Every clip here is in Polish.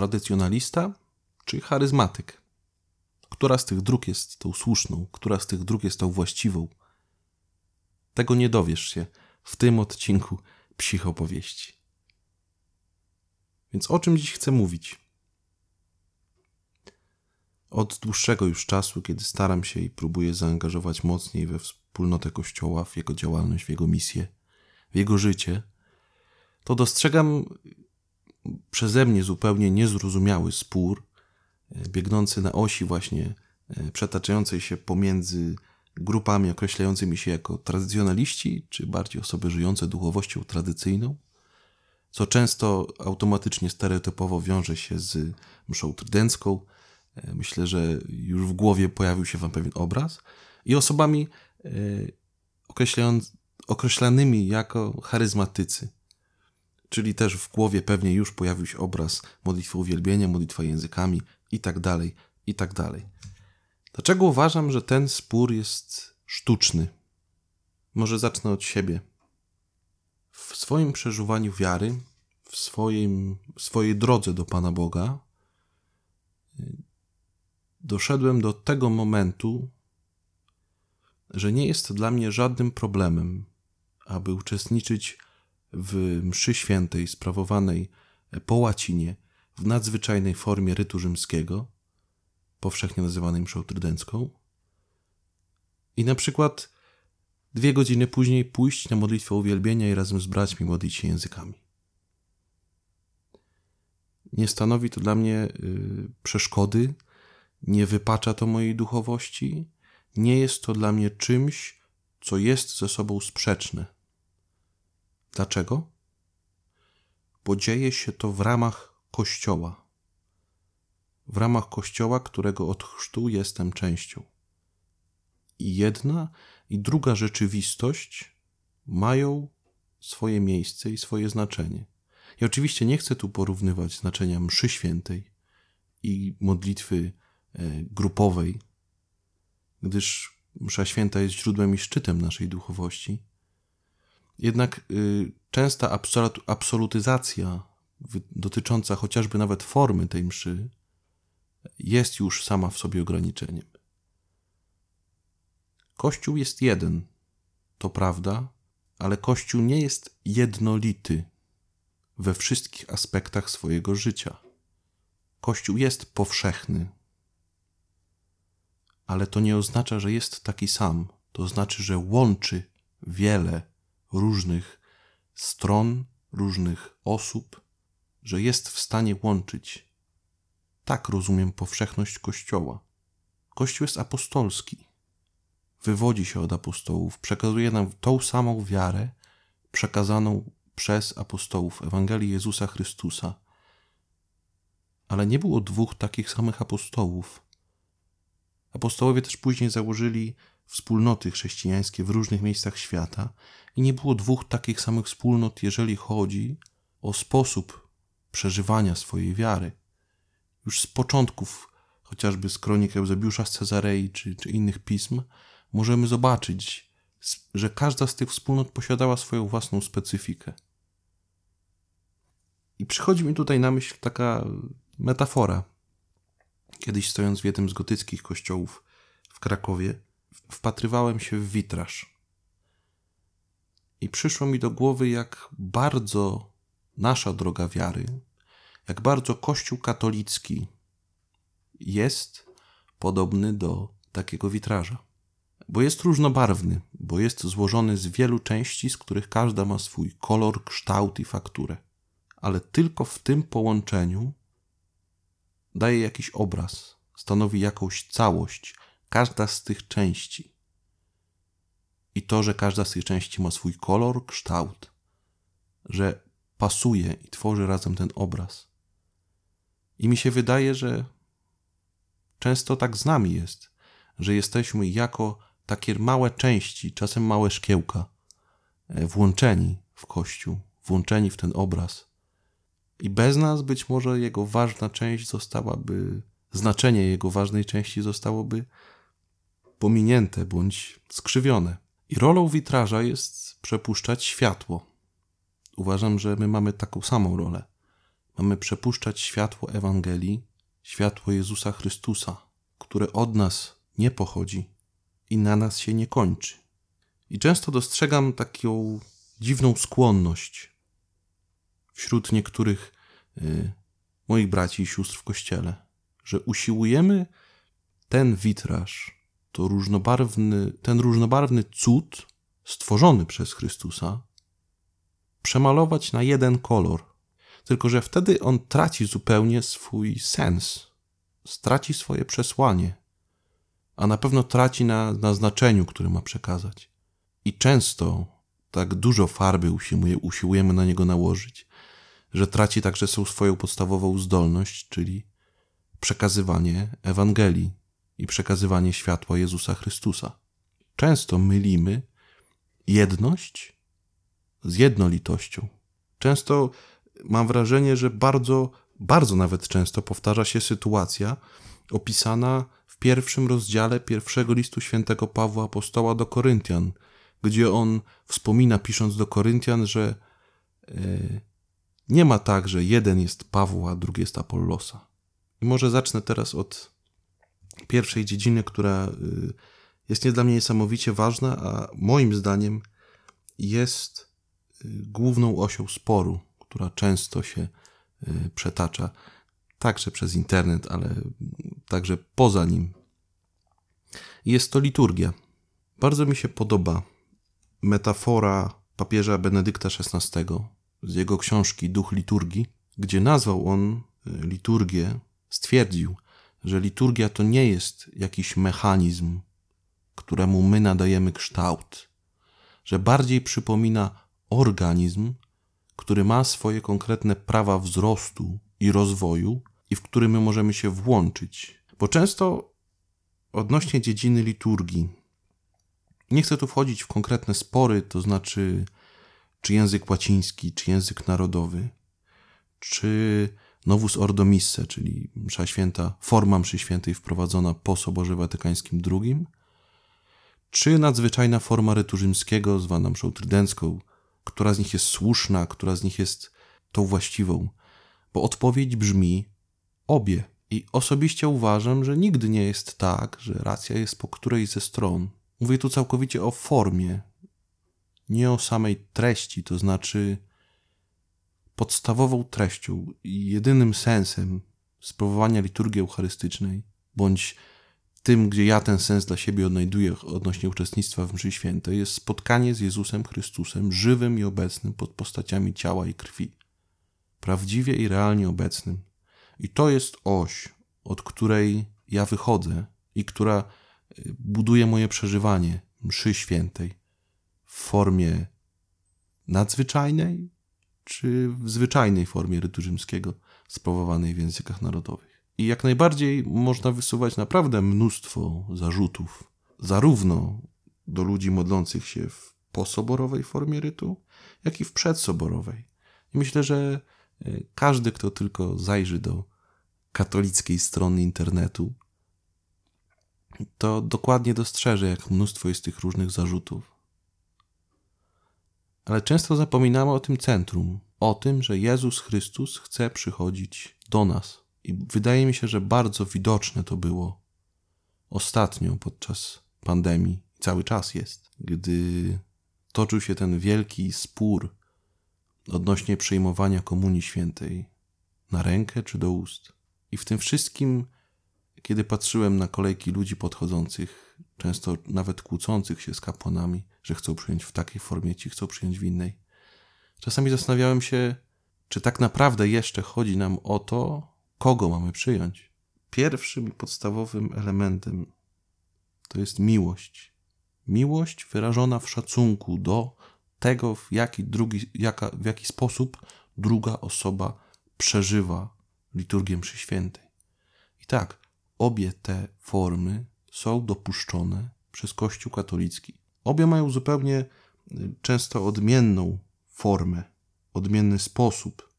tradycjonalista czy charyzmatyk? Która z tych dróg jest tą słuszną, która z tych dróg jest tą właściwą? Tego nie dowiesz się w tym odcinku psychopowieści. Więc o czym dziś chcę mówić? Od dłuższego już czasu, kiedy staram się i próbuję zaangażować mocniej we wspólnotę Kościoła, w jego działalność, w jego misję, w jego życie, to dostrzegam przeze mnie zupełnie niezrozumiały spór, e, biegnący na osi właśnie e, przetaczającej się pomiędzy grupami określającymi się jako tradycjonaliści, czy bardziej osoby żyjące duchowością tradycyjną, co często automatycznie stereotypowo wiąże się z mszą trydencką. E, myślę, że już w głowie pojawił się wam pewien obraz. I osobami określanymi jako charyzmatycy czyli też w głowie pewnie już pojawił się obraz modlitwy uwielbienia, modlitwa językami i tak dalej, i tak dalej. Dlaczego uważam, że ten spór jest sztuczny? Może zacznę od siebie. W swoim przeżuwaniu wiary, w, swoim, swojej drodze do Pana Boga, doszedłem do tego momentu, że nie jest dla mnie żadnym problemem, aby uczestniczyć w mszy świętej sprawowanej po łacinie w nadzwyczajnej formie rytu rzymskiego, powszechnie nazywanej mszą trydencką, i na przykład dwie godziny później pójść na modlitwę uwielbienia i razem z braćmi modlić się językami. Nie stanowi to dla mnie y, przeszkody, nie wypacza to mojej duchowości, nie jest to dla mnie czymś, co jest ze sobą sprzeczne. Dlaczego? Bo dzieje się to w ramach Kościoła. W ramach Kościoła, którego od chrztu jestem częścią. I jedna i druga rzeczywistość mają swoje miejsce i swoje znaczenie. I oczywiście nie chcę tu porównywać znaczenia mszy świętej i modlitwy e, grupowej, gdyż msza święta jest źródłem i szczytem naszej duchowości, jednak y, częsta absolutyzacja dotycząca chociażby nawet formy tej mszy jest już sama w sobie ograniczeniem. Kościół jest jeden, to prawda, ale Kościół nie jest jednolity we wszystkich aspektach swojego życia. Kościół jest powszechny, ale to nie oznacza, że jest taki sam. To znaczy, że łączy wiele różnych stron, różnych osób, że jest w stanie łączyć. Tak rozumiem powszechność Kościoła. Kościół jest apostolski. Wywodzi się od apostołów, przekazuje nam tą samą wiarę przekazaną przez apostołów Ewangelii Jezusa Chrystusa. Ale nie było dwóch takich samych apostołów. Apostołowie też później założyli wspólnoty chrześcijańskie w różnych miejscach świata i nie było dwóch takich samych wspólnot, jeżeli chodzi o sposób przeżywania swojej wiary. Już z początków, chociażby z kronik Eusebiusza z Cezarei czy, czy innych pism, możemy zobaczyć, że każda z tych wspólnot posiadała swoją własną specyfikę. I przychodzi mi tutaj na myśl taka metafora. Kiedyś stojąc w jednym z gotyckich kościołów w Krakowie, wpatrywałem się w witraż. I przyszło mi do głowy, jak bardzo nasza droga wiary, jak bardzo Kościół katolicki jest podobny do takiego witraża. Bo jest różnobarwny, bo jest złożony z wielu części, z których każda ma swój kolor, kształt i fakturę. Ale tylko w tym połączeniu daje jakiś obraz, stanowi jakąś całość, każda z tych części. I to, że każda z tych części ma swój kolor, kształt, że pasuje i tworzy razem ten obraz. I mi się wydaje, że często tak z nami jest, że jesteśmy jako takie małe części, czasem małe szkiełka, e, włączeni w Kościół, włączeni w ten obraz. I bez nas być może jego ważna część zostałaby, znaczenie jego ważnej części zostałoby pominięte bądź skrzywione. I rolą witraża jest przepuszczać światło. Uważam, że my mamy taką samą rolę. mamy przepuszczać światło Ewangelii, światło Jezusa Chrystusa, które od nas nie pochodzi i na nas się nie kończy. I często dostrzegam taką dziwną skłonność wśród niektórych y, moich braci i sióstr w kościele, że usiłujemy ten witraż, to różnobarwny, ten różnobarwny cud stworzony przez Chrystusa, przemalować na jeden kolor. Tylko, że wtedy on traci zupełnie swój sens, straci swoje przesłanie, a na pewno traci na, na znaczeniu, które ma przekazać. I często tak dużo farby usiłuje, usiłujemy na niego nałożyć, że traci także swoją podstawową zdolność, czyli przekazywanie Ewangelii i przekazywanie światła Jezusa Chrystusa. Często mylimy jedność z jednolitością. Często mam wrażenie, że bardzo, bardzo nawet często powtarza się sytuacja opisana w pierwszym rozdziale pierwszego listu świętego Pawła Apostoła do Koryntian, gdzie on wspomina, pisząc do Koryntian, że e, nie ma tak, że jeden jest Pawła, drugi jest Apollosa. I może zacznę teraz od pierwszej dziedziny, która y, jest nie dla mnie niesamowicie ważna, a moim zdaniem jest y, główną osią sporu, która często się y, przetacza, także przez internet, ale także poza nim. Jest to liturgia. Bardzo mi się podoba metafora papieża Benedykta XVI z jego książki Duch Liturgii, gdzie nazwał on liturgię, stwierdził, że liturgia to nie jest jakiś mechanizm, któremu my nadajemy kształt, że bardziej przypomina organizm, który ma swoje konkretne prawa wzrostu i rozwoju i w który my możemy się włączyć. Bo często odnośnie dziedziny liturgii, nie chcę tu wchodzić w konkretne spory, to znaczy, czy język łaciński, czy język narodowy, czy Novus Ordo Misse, czyli msza święta, forma mszy świętej wprowadzona po Soborze Watykańskim II, czy nadzwyczajna forma rytu rzymskiego, zwana mszą trydencką, która z nich jest słuszna, która z nich jest tą właściwą? Bo odpowiedź brzmi obie. I osobiście uważam, że nigdy nie jest tak, że racja jest po której ze stron. Mówię tu całkowicie o formie, nie o samej treści, to znaczy podstawową treścią i jedynym sensem sprawowania liturgii eucharystycznej, bądź tym, gdzie ja ten sens dla siebie odnajduję odnośnie uczestnictwa w mszy świętej, jest spotkanie z Jezusem Chrystusem, żywym i obecnym pod postaciami ciała i krwi. Prawdziwie i realnie obecnym. I to jest oś, od której ja wychodzę i która y, buduje moje przeżywanie mszy świętej w formie nadzwyczajnej, czy w zwyczajnej formie rytu rzymskiego sprawowanej w językach narodowych. I jak najbardziej można wysuwać naprawdę mnóstwo zarzutów, zarówno do ludzi modlących się w posoborowej formie rytu, jak i w przedsoborowej. I myślę, że e, każdy, kto tylko zajrzy do katolickiej strony internetu, to dokładnie dostrzeże, jak mnóstwo jest tych różnych zarzutów ale często zapominamy o tym centrum, o tym, że Jezus Chrystus chce przychodzić do nas. I wydaje mi się, że bardzo widoczne to było ostatnio podczas pandemii, cały czas jest, gdy toczył się ten wielki spór odnośnie przyjmowania Komunii Świętej na rękę czy do ust. I w tym wszystkim, kiedy patrzyłem na kolejki ludzi podchodzących, często nawet kłócących się z kapłanami, że chcą przyjąć w takiej formie, ci chcą przyjąć w innej. Czasami zastanawiałem się, czy tak naprawdę jeszcze chodzi nam o to, kogo mamy przyjąć. Pierwszym i podstawowym elementem to jest miłość. Miłość wyrażona w szacunku do tego, w jaki, drugi, jaka, w jaki sposób druga osoba przeżywa liturgię mszy świętej. I tak, obie te formy są dopuszczone przez Kościół katolicki. Obie mają zupełnie y, często odmienną formę, odmienny sposób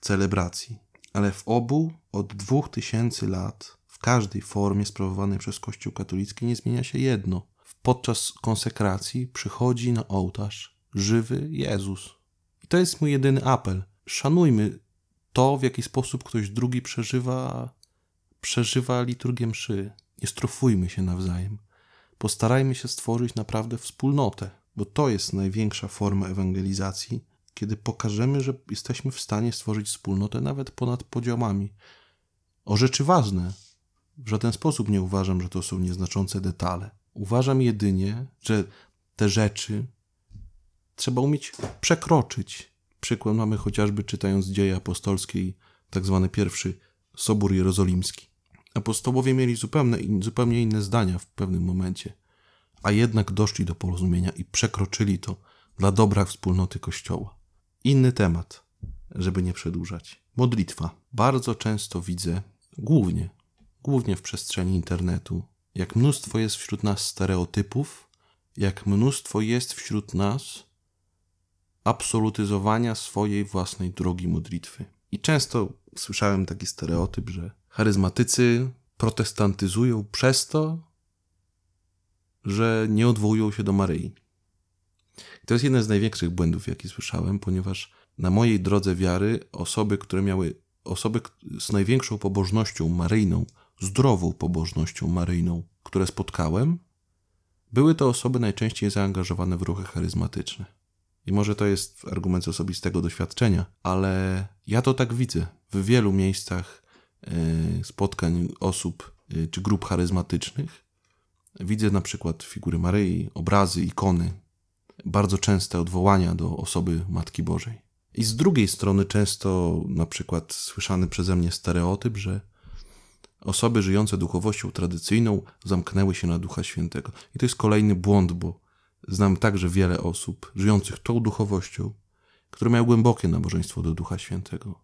celebracji, ale w obu od dwóch tysięcy lat, w każdej formie sprawowanej przez Kościół katolicki nie zmienia się jedno. Podczas konsekracji przychodzi na ołtarz żywy Jezus. I to jest mój jedyny apel. Szanujmy to, w jaki sposób ktoś drugi przeżywa, przeżywa liturgię mszy. Nie strofujmy się nawzajem. Postarajmy się stworzyć naprawdę wspólnotę, bo to jest największa forma ewangelizacji, kiedy pokażemy, że jesteśmy w stanie stworzyć wspólnotę nawet ponad podziałami. O rzeczy ważne. W żaden sposób nie uważam, że to są nieznaczące detale. Uważam jedynie, że te rzeczy trzeba umieć przekroczyć. Przykład mamy chociażby czytając dzieje apostolskie, tak zwany pierwszy Sobór Jerozolimski. Apostołowie mieli zupełnie, zupełnie inne zdania w pewnym momencie, a jednak doszli do porozumienia i przekroczyli to dla dobra wspólnoty Kościoła. Inny temat, żeby nie przedłużać. Modlitwa. Bardzo często widzę, głównie, głównie w przestrzeni internetu, jak mnóstwo jest wśród nas stereotypów, jak mnóstwo jest wśród nas absolutyzowania swojej własnej drogi modlitwy. I często słyszałem taki stereotyp, że charyzmatycy protestantyzują przez to, że nie odwołują się do Maryi. to jest jeden z największych błędów, jaki słyszałem, ponieważ na mojej drodze wiary osoby, które miały osoby z największą pobożnością maryjną, zdrową pobożnością maryjną, które spotkałem, były to osoby najczęściej zaangażowane w ruchy charyzmatyczne. I może to jest argument z osobistego doświadczenia, ale ja to tak widzę w wielu miejscach spotkań osób e, czy grup charyzmatycznych. Widzę na przykład figury Maryi, obrazy, ikony, bardzo częste odwołania do osoby Matki Bożej. I z drugiej strony często na przykład słyszany przeze mnie stereotyp, że osoby żyjące duchowością tradycyjną zamknęły się na Ducha Świętego. I to jest kolejny błąd, bo znam także wiele osób żyjących tą duchowością, które mają głębokie nabożeństwo do Ducha Świętego.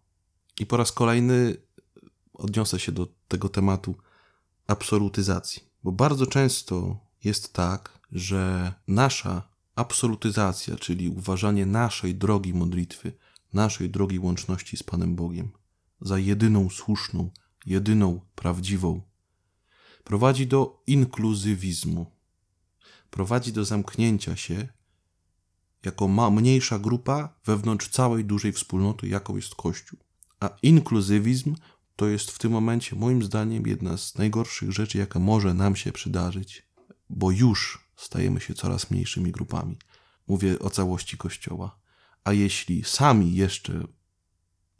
I po raz kolejny odniosę się do tego tematu absolutyzacji, bo bardzo często jest tak, że nasza absolutyzacja, czyli uważanie naszej drogi modlitwy, naszej drogi łączności z Panem Bogiem za jedyną słuszną, jedyną prawdziwą, prowadzi do inkluzywizmu. Prowadzi do zamknięcia się jako ma mniejsza grupa wewnątrz całej dużej wspólnoty, jaką jest Kościół. A inkluzywizm to jest w tym momencie, moim zdaniem, jedna z najgorszych rzeczy, jaka może nam się przydarzyć, bo już stajemy się coraz mniejszymi grupami. Mówię o całości Kościoła. A jeśli sami jeszcze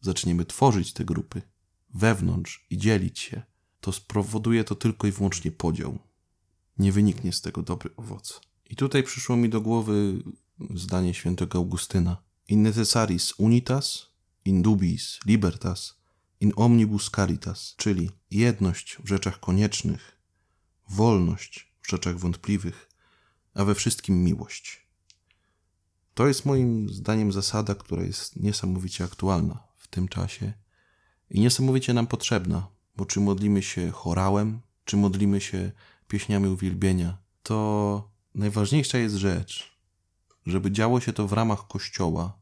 zaczniemy tworzyć te grupy wewnątrz i dzielić się, to spowoduje to tylko i wyłącznie podział. Nie wyniknie z tego dobry owoc. I tutaj przyszło mi do głowy zdanie świętego Augustyna. In necessaris unitas, in dubis libertas, in omnibus caritas, czyli jedność w rzeczach koniecznych, wolność w rzeczach wątpliwych, a we wszystkim miłość. To jest moim zdaniem zasada, która jest niesamowicie aktualna w tym czasie i niesamowicie nam potrzebna, bo czy modlimy się chorałem, czy modlimy się pieśniami uwielbienia, to najważniejsza jest rzecz, żeby działo się to w ramach Kościoła,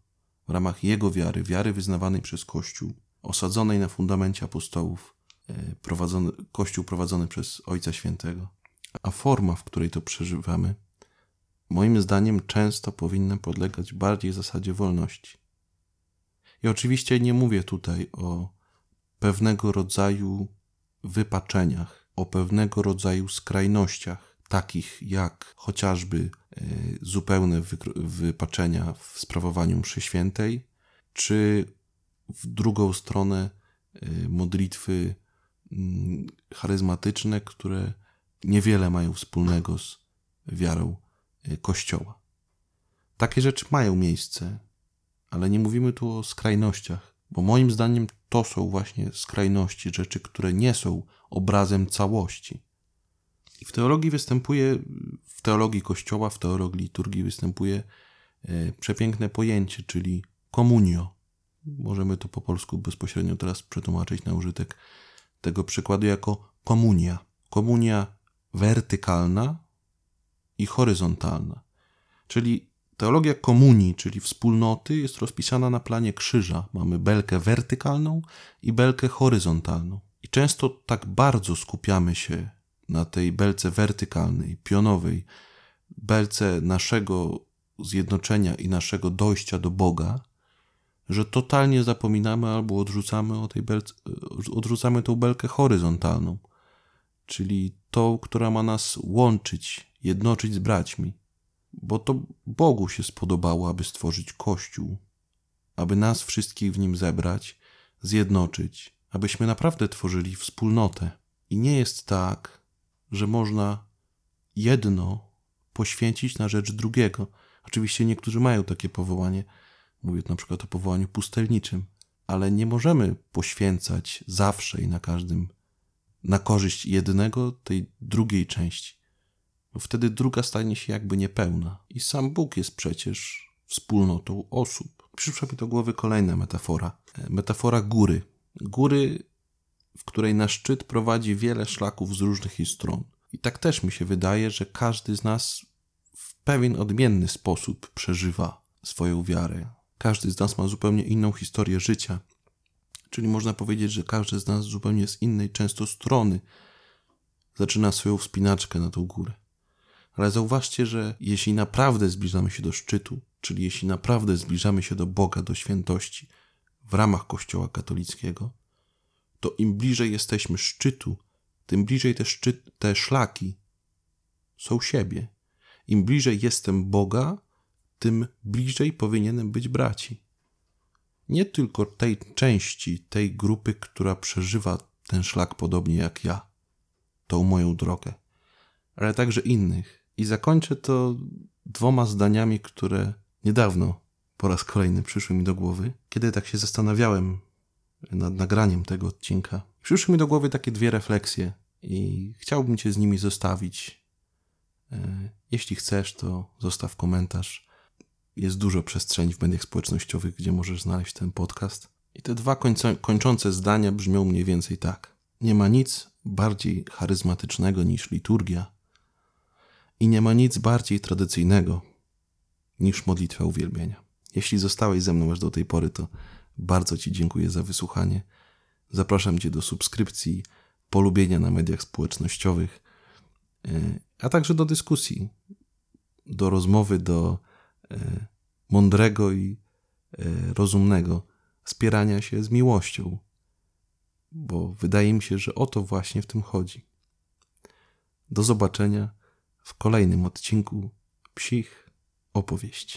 w ramach Jego wiary, wiary wyznawanej przez Kościół, osadzonej na fundamencie apostołów, e, prowadzony, Kościół prowadzony przez Ojca Świętego. A forma, w której to przeżywamy, moim zdaniem często powinna podlegać bardziej zasadzie wolności. I oczywiście nie mówię tutaj o pewnego rodzaju wypaczeniach, o pewnego rodzaju skrajnościach, takich jak chociażby e, zupełne wypaczenia w sprawowaniu mszy świętej, czy w drugą stronę e, modlitwy mm, charyzmatyczne, które niewiele mają wspólnego z wiarą e, Kościoła. Takie rzeczy mają miejsce, ale nie mówimy tu o skrajnościach, bo moim zdaniem to są właśnie skrajności, rzeczy, które nie są obrazem całości. I w teologii występuje, w teologii Kościoła, w teologii liturgii występuje e, przepiękne pojęcie, czyli komunio. Możemy to po polsku bezpośrednio teraz przetłumaczyć na użytek tego przykładu jako komunia. Komunia wertykalna i horyzontalna. Czyli teologia komunii, czyli wspólnoty, jest rozpisana na planie krzyża. Mamy belkę wertykalną i belkę horyzontalną. I często tak bardzo skupiamy się na tej belce wertykalnej, pionowej, belce naszego zjednoczenia i naszego dojścia do Boga, że totalnie zapominamy albo odrzucamy, o tej belce, odrzucamy tą belkę horyzontalną, czyli tą, która ma nas łączyć, jednoczyć z braćmi. Bo to Bogu się spodobało, aby stworzyć Kościół, aby nas wszystkich w nim zebrać, zjednoczyć, abyśmy naprawdę tworzyli wspólnotę. I nie jest tak, że można jedno poświęcić na rzecz drugiego. Oczywiście niektórzy mają takie powołanie, mówię na przykład o powołaniu pustelniczym, ale nie możemy poświęcać zawsze i na każdym na korzyść jednego tej drugiej części. Bo wtedy druga stanie się jakby niepełna. I sam Bóg jest przecież wspólnotą osób. Przyszła mi do głowy kolejna metafora. E, metafora góry. Góry, w której na szczyt prowadzi wiele szlaków z różnych jej stron. I tak też mi się wydaje, że każdy z nas w pewien odmienny sposób przeżywa swoją wiarę. Każdy z nas ma zupełnie inną historię życia, czyli można powiedzieć, że każdy z nas zupełnie z innej, często strony zaczyna swoją wspinaczkę na tą górę. Ale zauważcie, że jeśli naprawdę zbliżamy się do szczytu, czyli jeśli naprawdę zbliżamy się do Boga, do świętości w ramach Kościoła katolickiego, to im bliżej jesteśmy szczytu, tym bliżej te, szczyt, te szlaki są siebie. Im bliżej jestem Boga, tym bliżej powinienem być braci. Nie tylko tej części, tej grupy, która przeżywa ten szlak podobnie jak ja, tą moją drogę, ale także innych. I zakończę to dwoma zdaniami, które niedawno po raz kolejny przyszły mi do głowy, kiedy tak się zastanawiałem nad nagraniem tego odcinka. Przyszły mi do głowy takie dwie refleksje i chciałbym Cię z nimi zostawić. E, jeśli chcesz, to zostaw komentarz. Jest dużo przestrzeni w mediach społecznościowych, gdzie możesz znaleźć ten podcast. I te dwa kończące zdania brzmią mniej więcej tak. Nie ma nic bardziej charyzmatycznego niż liturgia i nie ma nic bardziej tradycyjnego niż modlitwa uwielbienia. Jeśli zostałeś ze mną aż do tej pory, to bardzo Ci dziękuję za wysłuchanie. Zapraszam Cię do subskrypcji, polubienia na mediach społecznościowych, e, a także do dyskusji, do rozmowy, do mądrego i e, rozumnego spierania się z miłością, bo wydaje mi się, że o to właśnie w tym chodzi. Do zobaczenia w kolejnym odcinku psich opowieści.